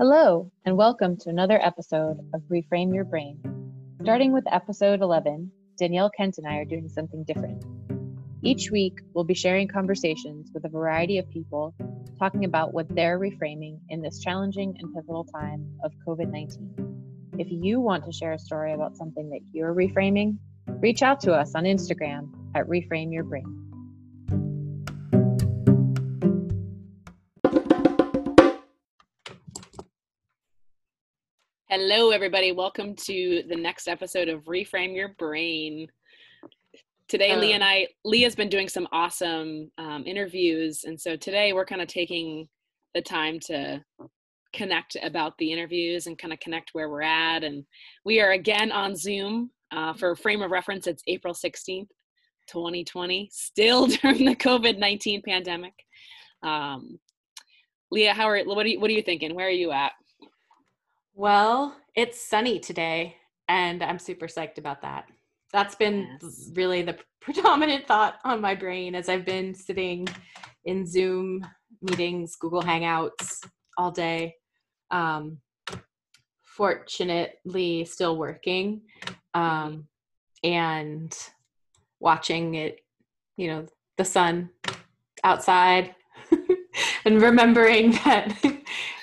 Hello, and welcome to another episode of Reframe Your Brain. Starting with episode 11, Danielle Kent and I are doing something different. Each week, we'll be sharing conversations with a variety of people talking about what they're reframing in this challenging and pivotal time of COVID 19. If you want to share a story about something that you're reframing, reach out to us on Instagram at Reframe Your Brain. Hello, everybody. Welcome to the next episode of Reframe Your Brain. Today, Leah and I, Leah's been doing some awesome um, interviews. And so today we're kind of taking the time to connect about the interviews and kind of connect where we're at. And we are again on Zoom. Uh, for frame of reference, it's April 16th, 2020, still during the COVID 19 pandemic. Um, Leah, how are, what, are you, what are you thinking? Where are you at? Well, it's sunny today, and I'm super psyched about that. That's been yes. really the predominant thought on my brain as I've been sitting in Zoom meetings, Google Hangouts all day. Um, fortunately, still working um, and watching it, you know, the sun outside and remembering that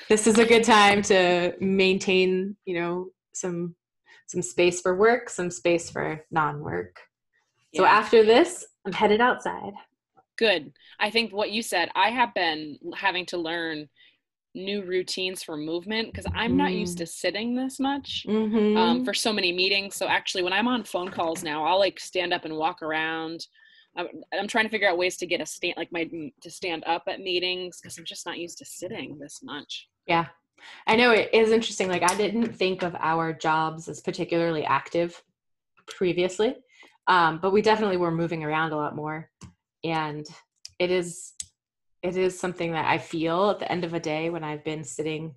this is a good time to maintain, you know, some some space for work, some space for non-work. Yeah. So after this, I'm headed outside. Good. I think what you said, I have been having to learn new routines for movement because I'm mm. not used to mm. sitting this much um, mm-hmm. um, for so many meetings. So actually, when I'm on phone calls now, I'll like stand up and walk around. I'm, I'm trying to figure out ways to get a stand like my to stand up at meetings because I'm just not used to sitting this much. Yeah, I know it is interesting. Like I didn't think of our jobs as particularly active previously, um, but we definitely were moving around a lot more, and it is it is something that I feel at the end of a day when I've been sitting,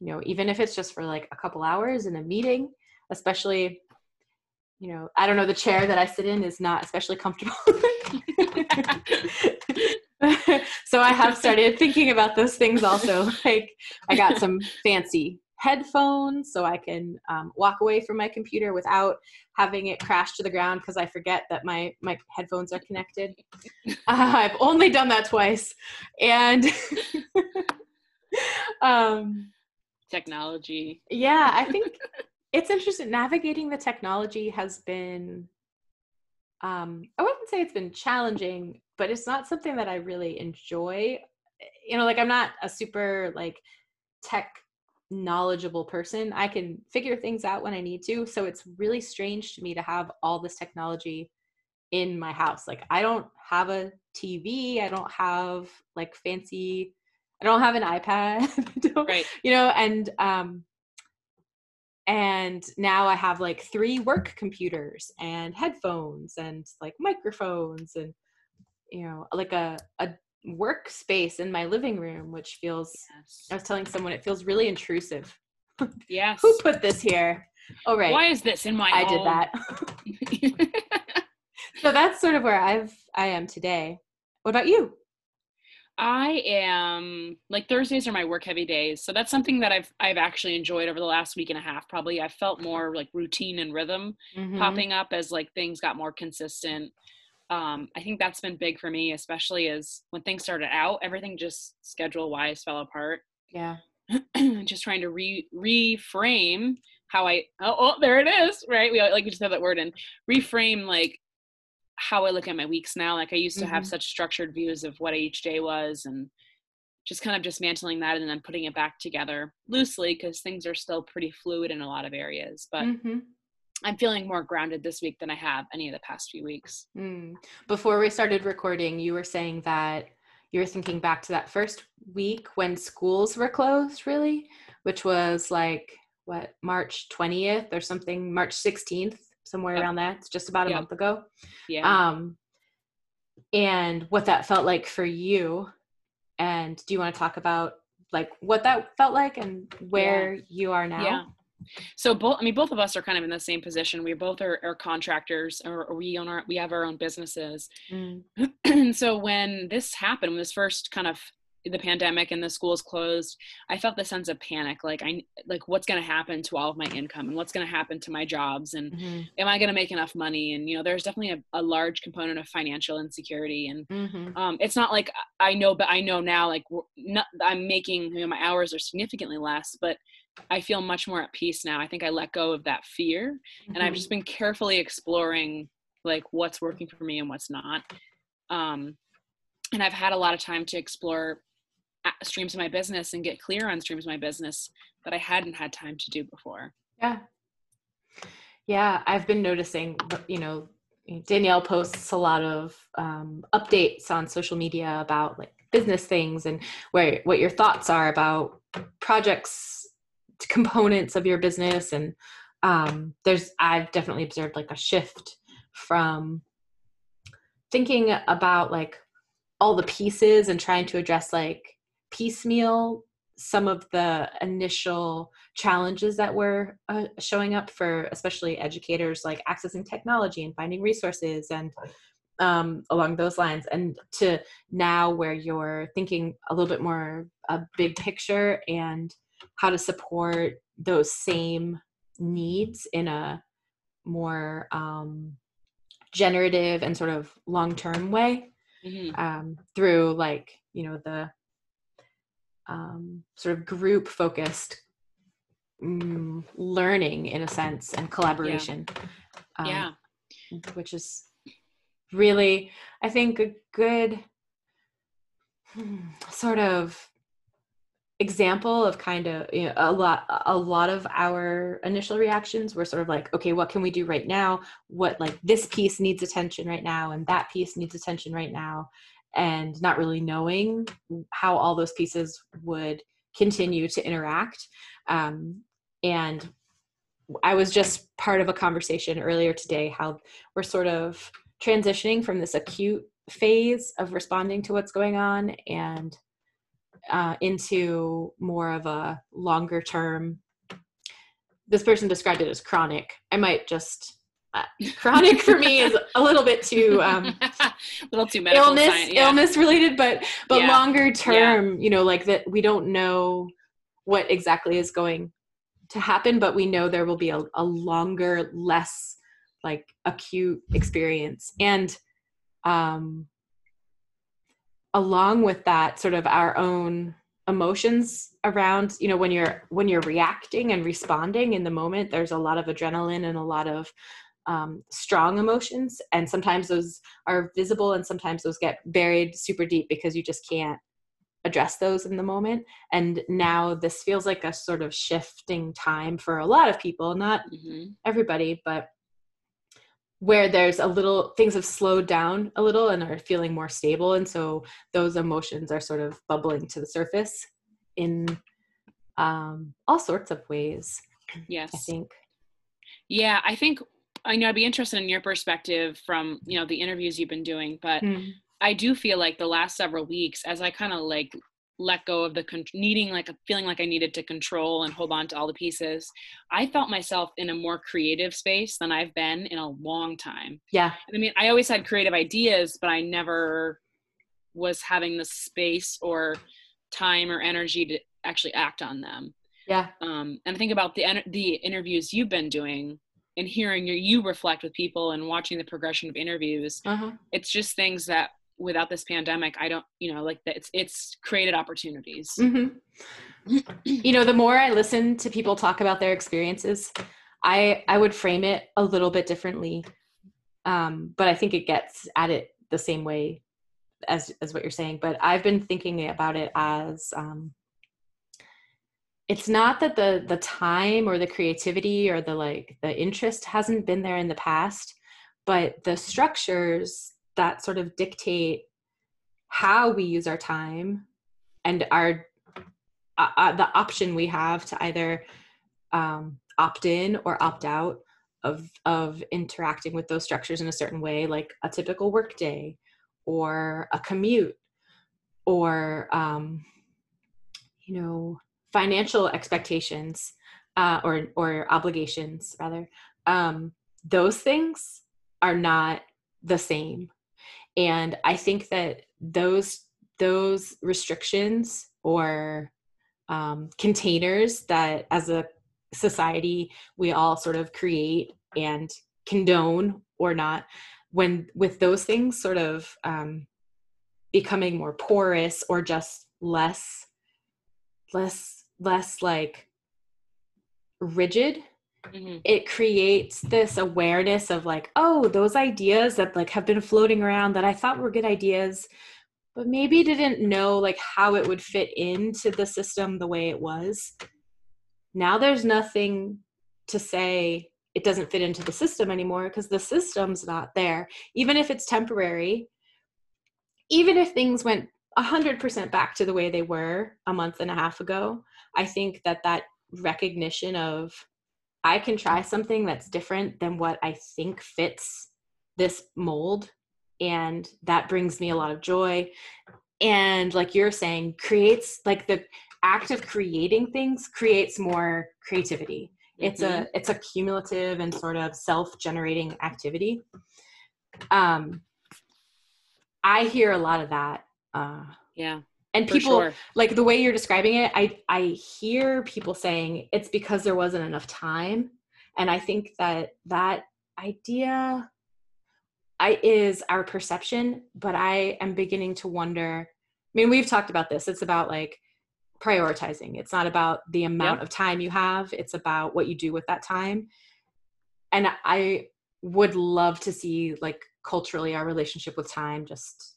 you know, even if it's just for like a couple hours in a meeting, especially, you know, I don't know, the chair that I sit in is not especially comfortable. so I have started thinking about those things also. Like I got some fancy headphones so I can um, walk away from my computer without having it crash to the ground because I forget that my my headphones are connected. Uh, I've only done that twice, and um, technology. Yeah, I think it's interesting. Navigating the technology has been. Um, I wouldn't say it's been challenging, but it's not something that I really enjoy. You know, like I'm not a super like tech knowledgeable person. I can figure things out when I need to. So it's really strange to me to have all this technology in my house. Like I don't have a TV, I don't have like fancy I don't have an iPad. right. You know, and um and now I have like three work computers and headphones and like microphones and you know like a a workspace in my living room, which feels, yes. I was telling someone, it feels really intrusive. Yes. Who put this here? Oh, right. Why is this in my I home? did that. so that's sort of where I've, I am today. What about you? I am like Thursdays are my work heavy days. So that's something that I've I've actually enjoyed over the last week and a half. Probably I felt more like routine and rhythm mm-hmm. popping up as like things got more consistent um, I think that's been big for me, especially as when things started out, everything just schedule wise fell apart. Yeah. just trying to re reframe how I oh, oh there it is right we like we just have that word and reframe like how I look at my weeks now like I used to mm-hmm. have such structured views of what each day was and just kind of dismantling that and then putting it back together loosely because things are still pretty fluid in a lot of areas but mm-hmm. I'm feeling more grounded this week than I have any of the past few weeks. Mm. Before we started recording, you were saying that you were thinking back to that first week when schools were closed, really, which was like what March 20th or something, March 16th, somewhere around that. It's just about a yep. month ago. Yeah. Um, and what that felt like for you. And do you want to talk about like what that felt like and where yeah. you are now? Yeah so both i mean both of us are kind of in the same position we both are, are contractors or, or, we own our we have our own businesses mm. so when this happened when this first kind of the pandemic and the schools closed i felt the sense of panic like i like what's going to happen to all of my income and what's going to happen to my jobs and mm-hmm. am i going to make enough money and you know there's definitely a, a large component of financial insecurity and mm-hmm. um, it's not like i know but i know now like not, i'm making you know my hours are significantly less but i feel much more at peace now i think i let go of that fear mm-hmm. and i've mm-hmm. just been carefully exploring like what's working for me and what's not um, and I've had a lot of time to explore streams of my business and get clear on streams of my business that I hadn't had time to do before. Yeah. Yeah, I've been noticing, you know, Danielle posts a lot of um, updates on social media about like business things and where what your thoughts are about projects, components of your business, and um, there's I've definitely observed like a shift from thinking about like all the pieces and trying to address like piecemeal some of the initial challenges that were uh, showing up for especially educators like accessing technology and finding resources and um, along those lines and to now where you're thinking a little bit more a big picture and how to support those same needs in a more um, generative and sort of long-term way mm-hmm. um, through like you know the um, sort of group focused mm, learning in a sense and collaboration yeah. Um, yeah. which is really i think a good hmm, sort of example of kind of you know, a lot a lot of our initial reactions were sort of like okay what can we do right now what like this piece needs attention right now and that piece needs attention right now and not really knowing how all those pieces would continue to interact. Um, and i was just part of a conversation earlier today how we're sort of transitioning from this acute phase of responding to what's going on and uh, into more of a longer term. This person described it as chronic. I might just chronic for me is a little bit too um a little too medical illness science, yeah. illness related but but yeah. longer term yeah. you know like that we don't know what exactly is going to happen but we know there will be a, a longer less like acute experience and um along with that sort of our own emotions around you know when you're when you're reacting and responding in the moment there's a lot of adrenaline and a lot of um, strong emotions and sometimes those are visible and sometimes those get buried super deep because you just can't address those in the moment. And now this feels like a sort of shifting time for a lot of people not mm-hmm. everybody but where there's a little things have slowed down a little and are feeling more stable and so those emotions are sort of bubbling to the surface in um, all sorts of ways yes. i think. Yeah i think i know i'd be interested in your perspective from you know the interviews you've been doing but mm. i do feel like the last several weeks as i kind of like let go of the con- needing like a feeling like I needed to control and hold on to all the pieces. I felt myself in a more creative space than I've been in a long time. Yeah. I mean, I always had creative ideas, but I never was having the space or time or energy to actually act on them. Yeah. Um, and think about the the interviews you've been doing and hearing your, you reflect with people and watching the progression of interviews. Uh-huh. It's just things that without this pandemic i don't you know like it's it's created opportunities mm-hmm. you know the more i listen to people talk about their experiences i i would frame it a little bit differently um, but i think it gets at it the same way as as what you're saying but i've been thinking about it as um, it's not that the the time or the creativity or the like the interest hasn't been there in the past but the structures that sort of dictate how we use our time and our uh, uh, the option we have to either um, opt in or opt out of of interacting with those structures in a certain way like a typical workday or a commute or um, you know financial expectations uh, or or obligations rather um, those things are not the same. And I think that those those restrictions or um, containers that as a society we all sort of create and condone or not when with those things sort of um, becoming more porous or just less less less like rigid mm-hmm. it creates this awareness of like oh those ideas that like have been floating around that i thought were good ideas but maybe didn't know like how it would fit into the system the way it was now there's nothing to say it doesn't fit into the system anymore because the system's not there even if it's temporary even if things went 100% back to the way they were a month and a half ago. I think that that recognition of i can try something that's different than what i think fits this mold and that brings me a lot of joy. And like you're saying creates like the act of creating things creates more creativity. It's mm-hmm. a it's a cumulative and sort of self-generating activity. Um i hear a lot of that uh yeah and people sure. like the way you're describing it i i hear people saying it's because there wasn't enough time and i think that that idea I, is our perception, but I am beginning to wonder. I mean, we've talked about this. It's about like prioritizing. It's not about the amount yep. of time you have, it's about what you do with that time. And I would love to see like culturally our relationship with time just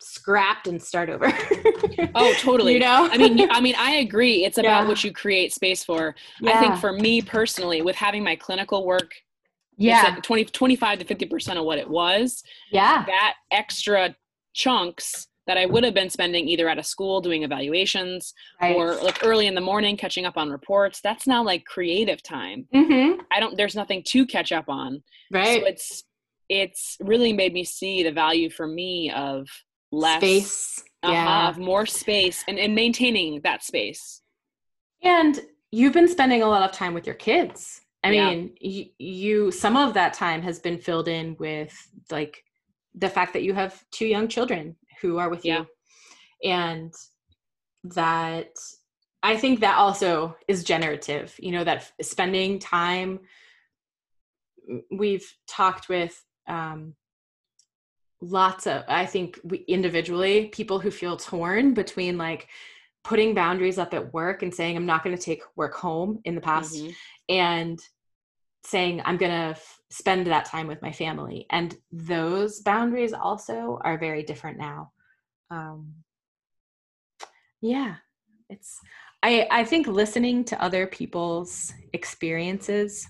scrapped and start over. oh, totally. You know? I mean, I mean, I agree. It's about yeah. what you create space for. Yeah. I think for me personally, with having my clinical work yeah 20 25 to 50 percent of what it was yeah that extra chunks that i would have been spending either at a school doing evaluations right. or like early in the morning catching up on reports that's now like creative time mm-hmm. i don't there's nothing to catch up on right so it's it's really made me see the value for me of less space uh-huh, yeah more space and, and maintaining that space and you've been spending a lot of time with your kids I yeah. mean, you, you some of that time has been filled in with like the fact that you have two young children who are with yeah. you, and that I think that also is generative. You know, that spending time. We've talked with um, lots of i think we individually people who feel torn between like putting boundaries up at work and saying i'm not going to take work home in the past mm-hmm. and saying i'm going to f- spend that time with my family and those boundaries also are very different now um yeah it's i i think listening to other people's experiences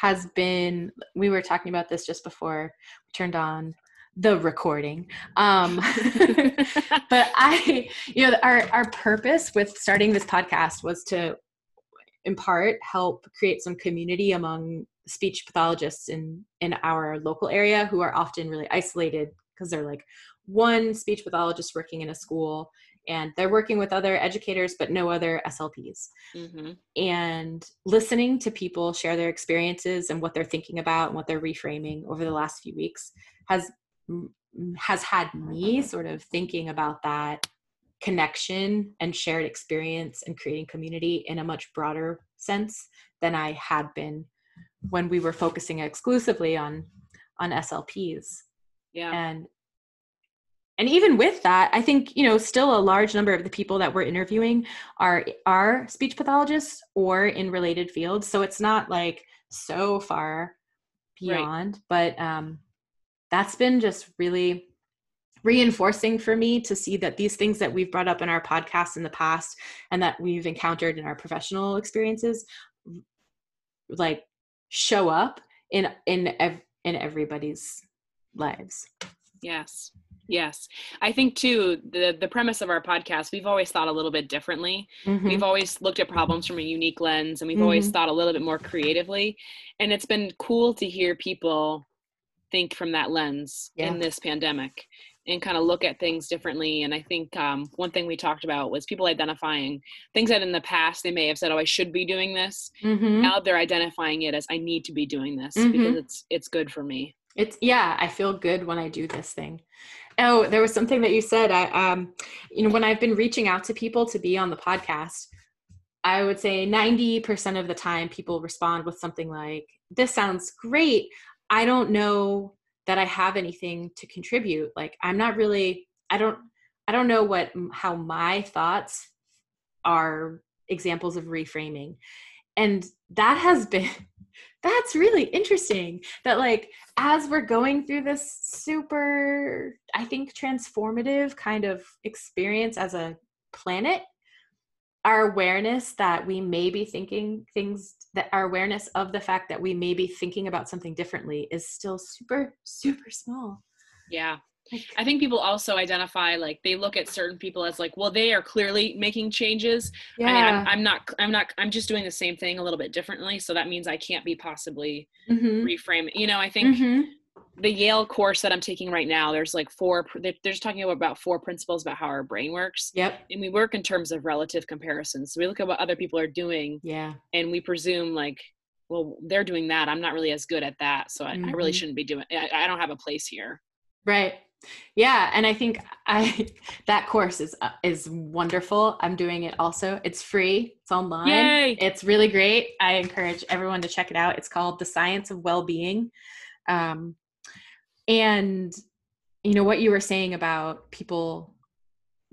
has been we were talking about this just before we turned on the recording um but i you know our our purpose with starting this podcast was to in part help create some community among speech pathologists in in our local area who are often really isolated because they're like one speech pathologist working in a school and they're working with other educators but no other slps mm-hmm. and listening to people share their experiences and what they're thinking about and what they're reframing over the last few weeks has has had me sort of thinking about that connection and shared experience and creating community in a much broader sense than I had been when we were focusing exclusively on on SLPs. Yeah. And and even with that, I think, you know, still a large number of the people that we're interviewing are are speech pathologists or in related fields. So it's not like so far beyond, right. but um that's been just really reinforcing for me to see that these things that we've brought up in our podcast in the past and that we've encountered in our professional experiences like show up in in ev- in everybody's lives yes yes i think too the the premise of our podcast we've always thought a little bit differently mm-hmm. we've always looked at problems from a unique lens and we've mm-hmm. always thought a little bit more creatively and it's been cool to hear people think from that lens yeah. in this pandemic and kind of look at things differently. And I think um, one thing we talked about was people identifying things that in the past they may have said, "Oh, I should be doing this." Mm-hmm. Now they're identifying it as, "I need to be doing this mm-hmm. because it's it's good for me." It's yeah, I feel good when I do this thing. Oh, there was something that you said. I um, you know, when I've been reaching out to people to be on the podcast, I would say 90% of the time people respond with something like, This sounds great. I don't know that I have anything to contribute. Like I'm not really I don't I don't know what how my thoughts are examples of reframing. And that has been that's really interesting that like as we're going through this super i think transformative kind of experience as a planet our awareness that we may be thinking things that our awareness of the fact that we may be thinking about something differently is still super super small. Yeah I think people also identify like they look at certain people as like, well, they are clearly making changes. Yeah. I mean, I'm, I'm not, I'm not, I'm just doing the same thing a little bit differently. So that means I can't be possibly mm-hmm. reframe. You know, I think mm-hmm. the Yale course that I'm taking right now, there's like four, they're just talking about four principles about how our brain works. Yep. And we work in terms of relative comparisons. So we look at what other people are doing. Yeah. And we presume like, well, they're doing that. I'm not really as good at that. So I, mm-hmm. I really mm-hmm. shouldn't be doing, I, I don't have a place here. Right yeah and i think i that course is uh, is wonderful. I'm doing it also. It's free. It's online. Yay! it's really great. I encourage everyone to check it out. It's called the science of well-being. Um, and you know what you were saying about people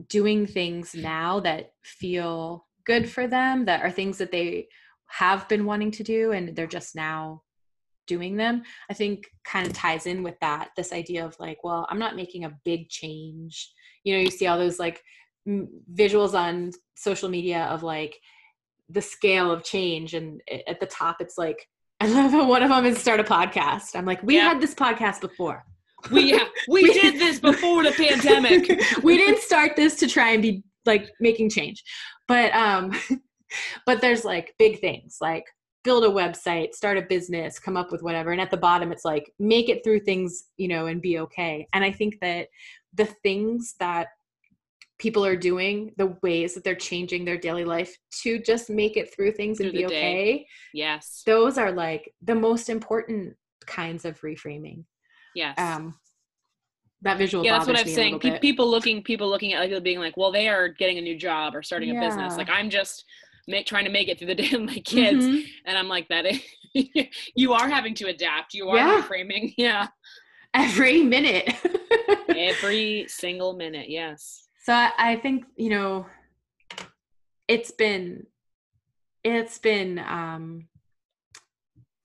doing things now that feel good for them that are things that they have been wanting to do and they're just now doing them i think kind of ties in with that this idea of like well i'm not making a big change. You know you see all those like m- visuals on social media of like the scale of change and at the top it's like i love how one of them is start a podcast. I'm like we yeah. had this podcast before. We yeah, we, we did this before the pandemic. We didn't start this to try and be like making change. But um but there's like big things like build a website, start a business, come up with whatever. And at the bottom, it's like, make it through things, you know, and be okay. And I think that the things that people are doing, the ways that they're changing their daily life to just make it through things through and be okay. Yes. Those are like the most important kinds of reframing. Yes. Um, that visual yeah that's what i'm saying people looking people looking at like being like well they are getting a new job or starting yeah. a business like i'm just make trying to make it through the day with my kids. Mm-hmm. and i'm like that you are having to adapt. You are yeah. reframing. Yeah. Every minute. Every single minute yes. So I think you know it's been it's been um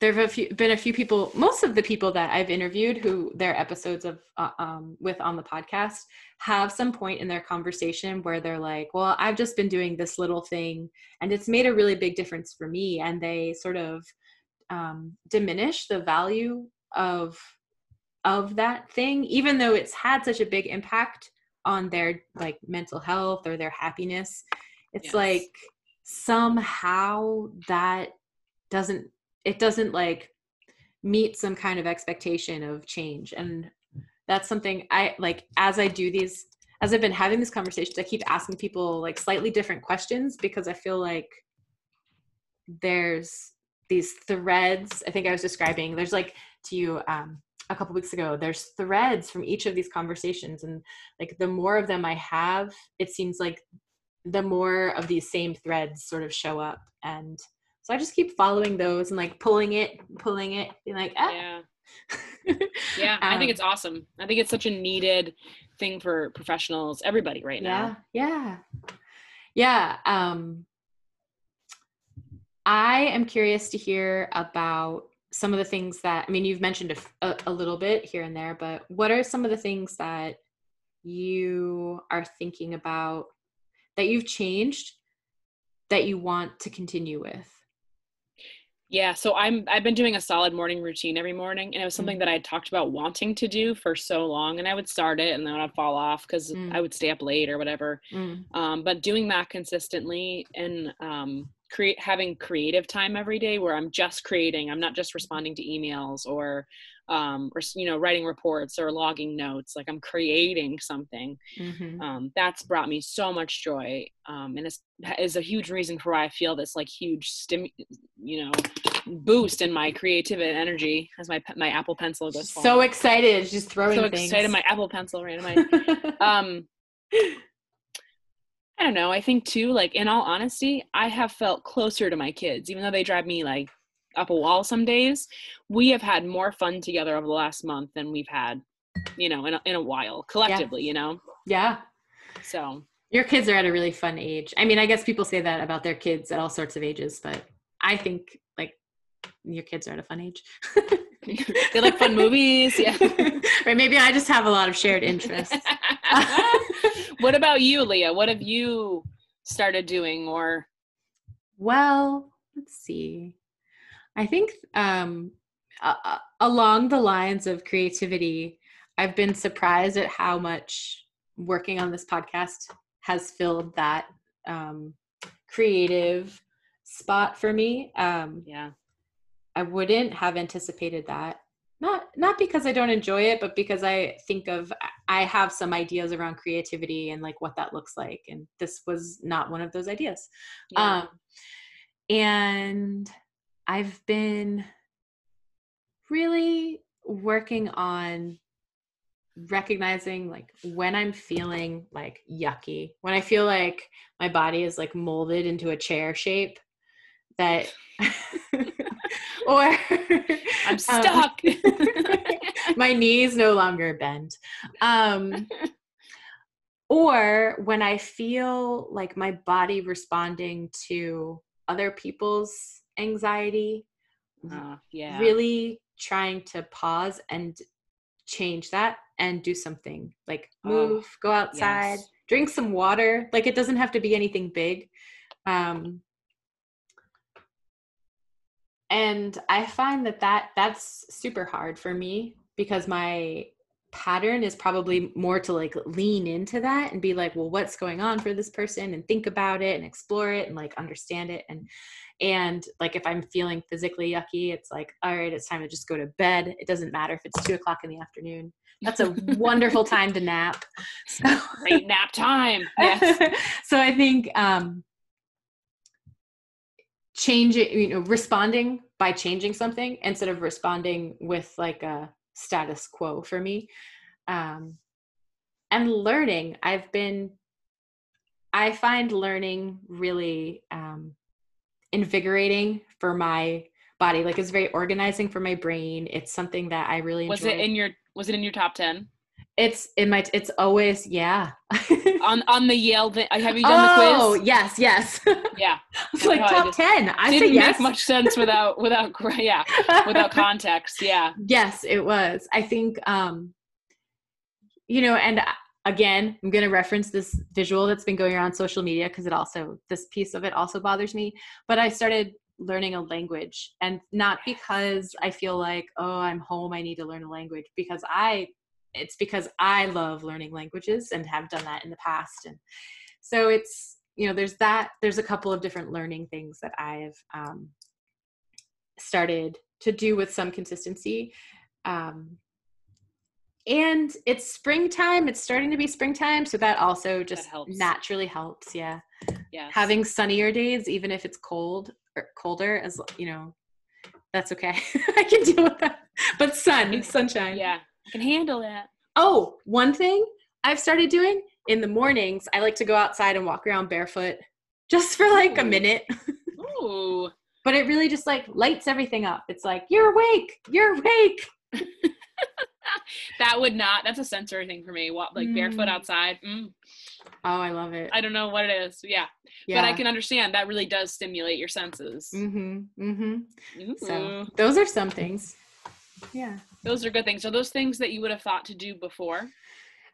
there have a few, been a few people most of the people that i've interviewed who their episodes of uh, um, with on the podcast have some point in their conversation where they're like well i've just been doing this little thing and it's made a really big difference for me and they sort of um, diminish the value of of that thing even though it's had such a big impact on their like mental health or their happiness it's yes. like somehow that doesn't it doesn't like meet some kind of expectation of change. And that's something i like as i do these as i've been having these conversations i keep asking people like slightly different questions because i feel like there's these threads. I think i was describing there's like to you um, a couple weeks ago there's threads from each of these conversations. And like the more of them i have it seems like the more of these same threads sort of show up. And so I just keep following those and like pulling it, pulling it, being like, ah. yeah. yeah, I think um, it's awesome. I think it's such a needed thing for professionals, everybody right now. Yeah. Yeah. Um I am curious to hear about some of the things that I mean you've mentioned a, a, a little bit here and there, but what are some of the things that you are thinking about that you've changed that you want to continue with? Yeah, so I'm I've been doing a solid morning routine every morning, and it was something mm. that I talked about wanting to do for so long, and I would start it and then I'd fall off because mm. I would stay up late or whatever. Mm. Um, but doing that consistently and um, create having creative time every day where I'm just creating, I'm not just responding to emails or um, or you know writing reports or logging notes like i'm creating something mm-hmm. um, that's brought me so much joy um, and it's is a huge reason for why i feel this like huge stim you know boost in my creative energy as my my Apple Pencil goes. So excited, just throwing so things. excited! My Apple Pencil ran in my. um, I don't know. I think too, like in all honesty, I have felt closer to my kids, even though they drive me like up a wall some days. We have had more fun together over the last month than we've had, you know, in a, in a while collectively. You know, yeah. so Your kids are at a really fun age. I mean, I guess people say that about their kids at all sorts of ages, but I think like your kids are at a fun age. they like fun movies. Yeah. or maybe I just have a lot of shared interests. what about you, Leah? What have you started doing or Well, let's see. I think um, uh, along the lines of creativity, I've been surprised at how much working on this podcast has filled that um, creative spot for me. Um, yeah. I wouldn't have anticipated that. Not not because I don't enjoy it, but because I think of I have some ideas around creativity and like what that looks like, and this was not one of those ideas. yeah. Um, and I've been really working on recognizing like when I'm feeling like yucky, when I feel like my body is like molded into a chair shape that or I'm um, stuck. my knees no longer bend. Um, or when I feel like my body responding to other people's anxiety, Uh, yeah. really trying to pause and change that and do something like Oh, move, go outside, yes. drink some water. Like it doesn't have to be anything big. Um, and I find that, that that's super hard for me because my pattern is probably more to like lean into that and be like well what's going on for this person? and think about it and explore it and like understand it. And and like if i'm feeling physically yucky it's like all right it's time to just go to bed. It doesn't matter if it's two o'clock in the afternoon. That's a wonderful time to nap. So Great nap time. Yes. so I think um changing, you know, responding by changing something instead of responding with like a status quo for me. Um and learning, I've been I find learning really um invigorating for my body. Like it's very organizing for my brain. It's something that I really Was enjoy. it in your was it in your top 10? It's in my it's always yeah. On on the Yale thing. Have you done oh, the quiz? Oh yes, yes. Yeah. It's like top just ten. I Didn't say yes. make much sense without without yeah, without context. Yeah. yes, it was. I think, um, you know, and uh, again, I'm going to reference this visual that's been going around social media because it also this piece of it also bothers me. But I started learning a language, and not because I feel like oh I'm home, I need to learn a language. Because I, it's because I love learning languages and have done that in the past, and so it's you know there's that there's a couple of different learning things that I've um, started to do with some consistency. Um, and it's springtime. It's starting to be springtime, so that also just helps. naturally helps. Yeah, Yes. having sunnier days, even if it's cold or colder, as you know, that's okay. I can deal with that. But sun, sunshine. yeah. I can handle that. Oh, one thing I've started doing in the mornings, I like to go outside and walk around barefoot, just for like a minute. Ooh. but it really just like lights everything up. It's like you're awake, you're awake. That would not. That's a sensory thing for me. Walk like barefoot Mm. outside. Mm, Oh, I love it. I don't know what it is. Yeah. But I can understand that really does stimulate your senses. Mm-hmm. Mm-hmm. Ooh. So those are some things. Yeah. those are good things. Are those things that you would have thought to do before?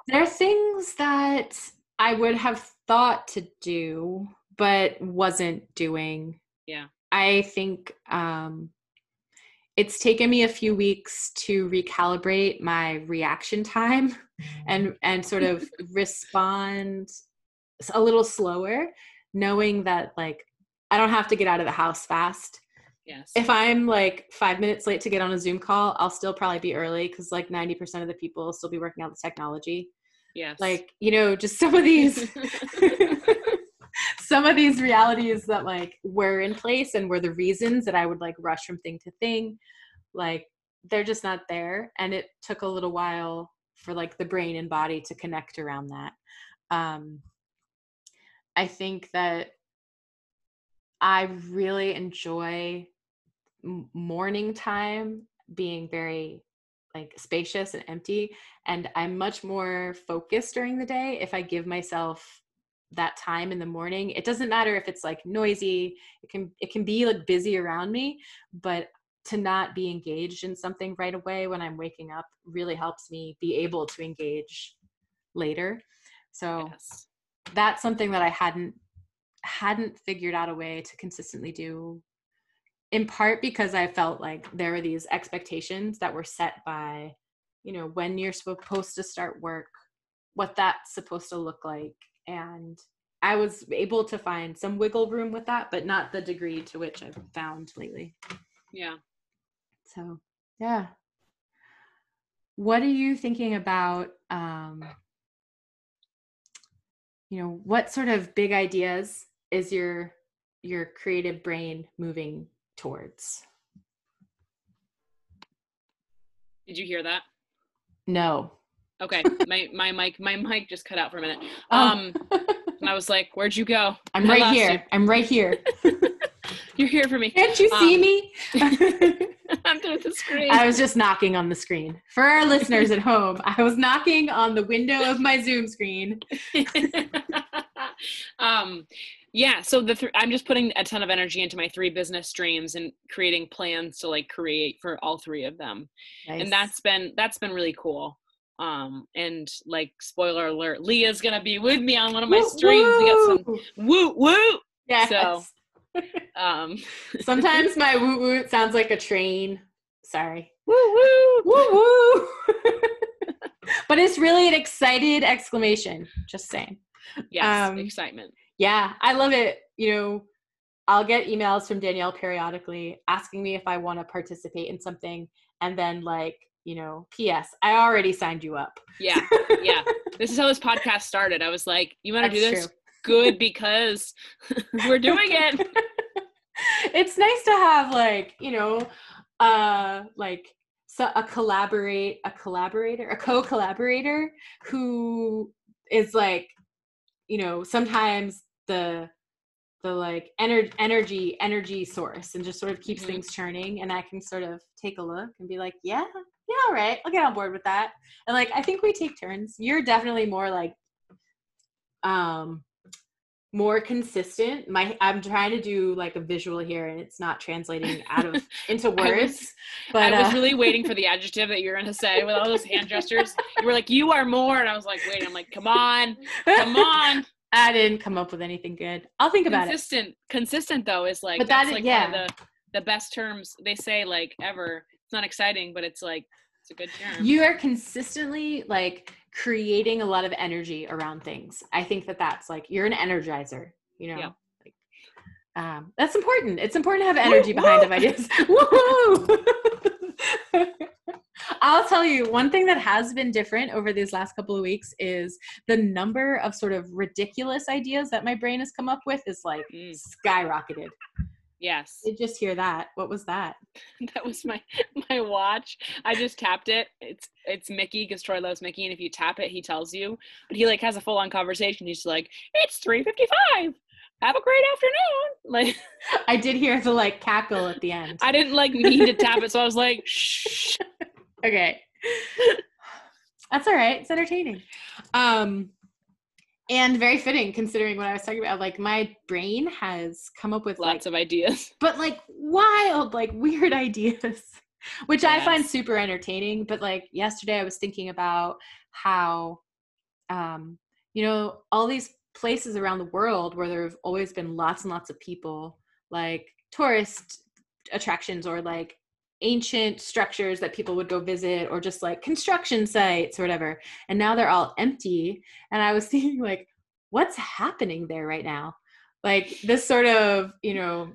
There are things that I would have thought to do, but wasn't doing. Yeah. I think um, it's taken me a few weeks to recalibrate my reaction time and and sort of respond a little slower, knowing that like I don't have to get out of the house fast. Yes. if I'm like five minutes late to get on a Zoom call, I'll still probably be early because like 90% of the people will still be working out the technology. yes. Like, you know, just some of these some of these realities that like were in place and were the reasons that I would like rush from thing to thing, like they're just not there. And it took a little while for like the brain and body to connect around that. Um, I think that I really enjoy morning time being very like spacious and empty and i'm much more focused during the day if i give myself that time in the morning it doesn't matter if it's like noisy it can it can be like busy around me but to not be engaged in something right away when i'm waking up really helps me be able to engage later so yes. that's something that i hadn't hadn't figured out a way to consistently do in part because I felt like there were these expectations that were set by, you know, when you're supposed to start work, what that's supposed to look like. And I was able to find some wiggle room with that, but not the degree to which I've found lately. Yeah. So, yeah. What are you thinking about? Um, you know, what sort of big ideas is your your creative brain moving towards. Did you hear that? No. Okay. my my mic my mic just cut out for a minute. Oh. Um and I was like, "Where'd you go?" I'm right here. You. I'm right here. You're here for me. Can't you see um, me? under the screen. I was just knocking on the screen. For our listeners at home, I was knocking on the window of my Zoom screen. um yeah so the th- i'm just putting a ton of energy into my three business streams and creating plans to like create for all three of them. Nice. and that's been that's been really cool. Um and like spoiler alert leah's gonna be with me on one of my woo, streams. Woo! we got some woo woo yeah so um sometimes my woo woo sounds like a train. Sorry. Woo woo woo woo but it's really an excited exclamation just saying. Yes um, excitement yeah, I love it. You know, I'll get emails from Danielle periodically asking me if I want to participate in something. And then, like, you know, P.S. I already signed you up. Yeah. Yeah. this is how this podcast started. I was like, you want to do this? True. Good, because we're doing it. it's nice to have, like, you know, uh, like, so a collaborate a collaborator a co-collaborator who is like you know sometimes the the like ener- energy energy source and just sort of keeps mm-hmm. things churning and i can sort of take a look and be like yeah yeah all right i'll get on board with that. And like i think we take turns. You're definitely more like um more consistent. My i'm trying to do like a visual here and it's not translating out of into words I was, but i was uh, really waiting for the adjective that you're going to say with all those hand gestures. You were like you are more. And i was like wait i'm like come on come on I didn't come up with anything good. I'll think about consistent, it. Consistent, consistent though, is like but that's that, like yeah. the the best terms they say like ever. It's not exciting, but it's like it's a good term. You are consistently like creating a lot of energy around things. I think that that's like you're an energizer. You know. Yeah. Like, um, that's important. It's important to have energy behind woo. ideas. Woohoo! I'll tell you one thing that has been different over these last couple of weeks is the number of sort of ridiculous ideas that my brain has come up with is like mm. skyrocketed. Yes. Did just hear that. What was that? that was my my watch. I just tapped it. It's it's Mickey because Troy loves Mickey, and if you tap it, he tells you. But he like has a full on conversation. He's like, "It's three fifty five have a great afternoon. Like I did hear the like cackle at the end. I didn't like mean to tap it, so I was like, shh. Okay. That's all right. It's entertaining. Um and very fitting considering what I was talking about. Like my brain has come up with lots like, of ideas. But like wild, like weird ideas. Which yes. I find super entertaining. But like yesterday I was thinking about how um, you know, all these places around the world where there have always been lots and lots of people, like tourist attractions or like ancient structures that people would go visit or just like construction sites or whatever. And now they're all empty. And I was thinking, like, what's happening there right now? Like this sort of, you know,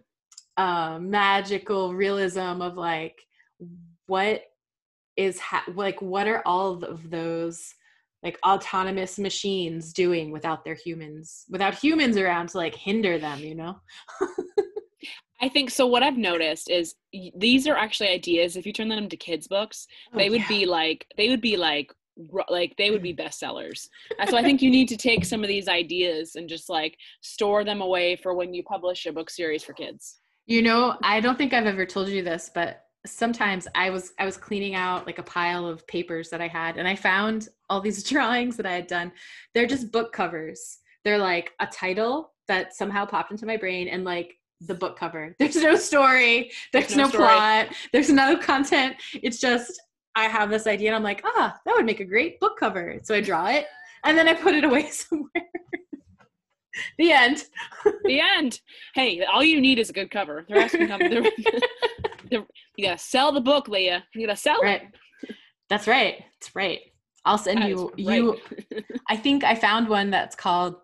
uh, magical realism of like, what is ha- like, what are all of those like autonomous machines doing without their humans without humans around to like hinder them you know I think so. What I've noticed is these are actually ideas. If you turn them into kids' books, oh, they would yeah. be like they would be like like they would be mm-hmm. bestsellers. so I think you need to take some of these ideas and just like store them away for when you publish a book series for kids. You know, I don't think I've ever told you this, but sometimes I was I was cleaning out like a pile of papers that I had and I found all these drawings that I had done. They're just book covers. They're like a title that somehow popped into my brain and like the book cover. There's no story. There's, there's no, no story. plot. There's no content. It's just I have this idea and I'm like, ah, that would make a great book cover. So I draw it and then I put it away somewhere. the end. the end. Hey, all you need is a good cover. The rest can come. you gotta sell the book, Leah. You gotta sell right. it. That's right. That's right. I'll send that you. Right. You. I think I found one that's called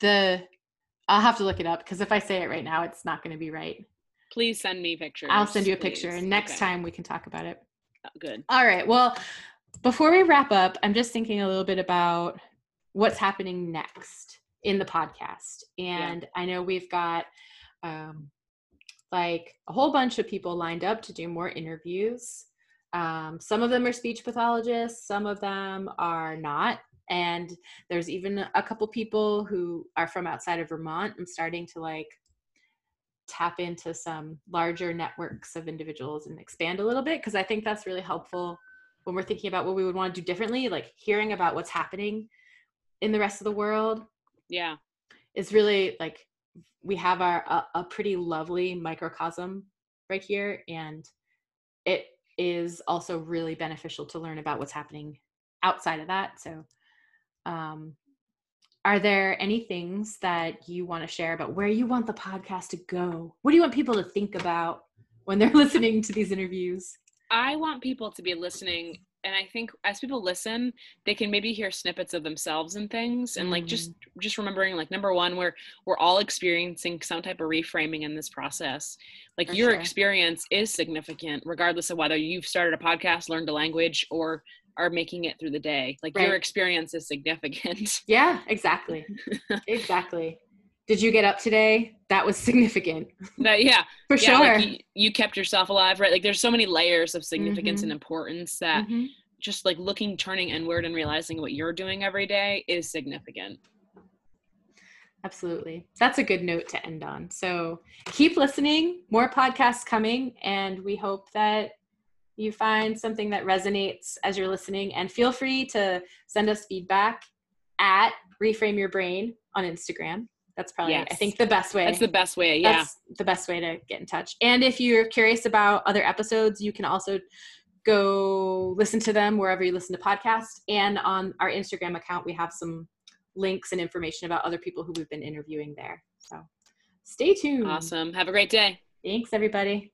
the. I'll have to look it up because if I say it right now, it's not going to be right. Please send me pictures. I'll send you a picture, and next okay. time we can talk about it. Oh, good. All right. Well, before we wrap up, I'm just thinking a little bit about what's happening next in the podcast. And yeah. I know we've got um, like a whole bunch of people lined up to do more interviews. Um, some of them are speech pathologists, some of them are not. And there's even a couple people who are from outside of Vermont. I'm starting to like tap into some larger networks of individuals and expand a little bit because I think that's really helpful when we're thinking about what we would want to do differently, like hearing about what's happening in the rest of the world. Yeah. Is really like we have our a, a pretty lovely microcosm right here and it is also really beneficial to learn about what's happening outside of that. So um are there any things that you want to share about where you want the podcast to go? What do you want people to think about when they're listening to these interviews? I want people to be listening and I think as people listen, they can maybe hear snippets of themselves and things and like just mm. just remembering like number 1 we're we're all experiencing some type of reframing in this process. Like For your sure. experience is significant regardless of whether you've started a podcast, learned a language or are making it through the day. Like right. your experience is significant. Yeah, exactly. exactly. Did you get up today? That was significant. That, yeah, for yeah, sure. Like you, you, kept yourself alive, right? Like there's so many layers of significance mm-hmm. and importance that mm-hmm. just like looking, turning inward, and realizing what you're doing every day is significant. Absolutely. That's a good note to end on. So keep listening, more podcasts coming, and we hope that you find something that resonates as you're listening. And feel free to send us feedback at Reframe Your Brain on Instagram. That's probably, yes. I think, the best way. That's the best way. Yeah. That's the best way to get in touch. And if you're curious about other episodes, you can also go listen to them wherever you listen to podcasts. And on our Instagram account, we have some links and information about other people who we've been interviewing there. So stay tuned. Awesome. Have a great day. Thanks, everybody.